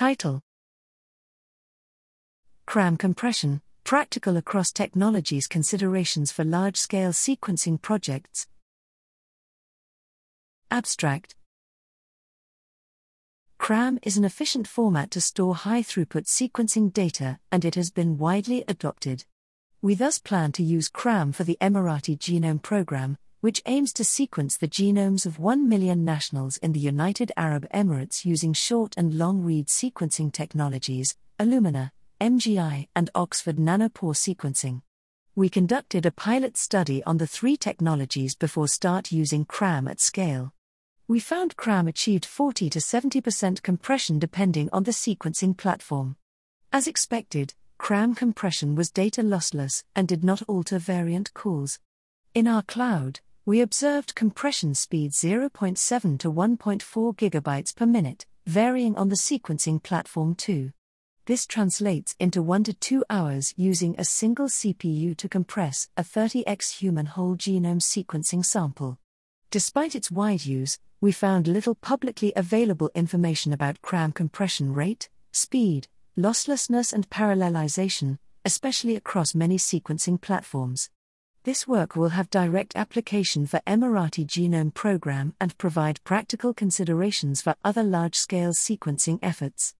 Title CRAM compression Practical across technologies considerations for large scale sequencing projects. Abstract CRAM is an efficient format to store high throughput sequencing data, and it has been widely adopted. We thus plan to use CRAM for the Emirati Genome Program, which aims to sequence the genomes of 1 million nationals in the United Arab Emirates using short and long read sequencing technologies, Illumina, MGI, and Oxford nanopore sequencing. We conducted a pilot study on the three technologies before start using CRAM at scale. We found CRAM achieved 40 to 70% compression depending on the sequencing platform. As expected, CRAM compression was data lossless and did not alter variant calls. In our cloud, we observed compression speed 0.7 to 1.4 gigabytes per minute, varying on the sequencing platform too. This translates into 1 to 2 hours using a single CPU to compress a 30x human whole genome sequencing sample. Despite its wide use, we found little publicly available information about CRAM compression rate, speed, losslessness, and parallelization, especially across many sequencing platforms. This work will have direct application for Emirati Genome Program and provide practical considerations for other large scale sequencing efforts.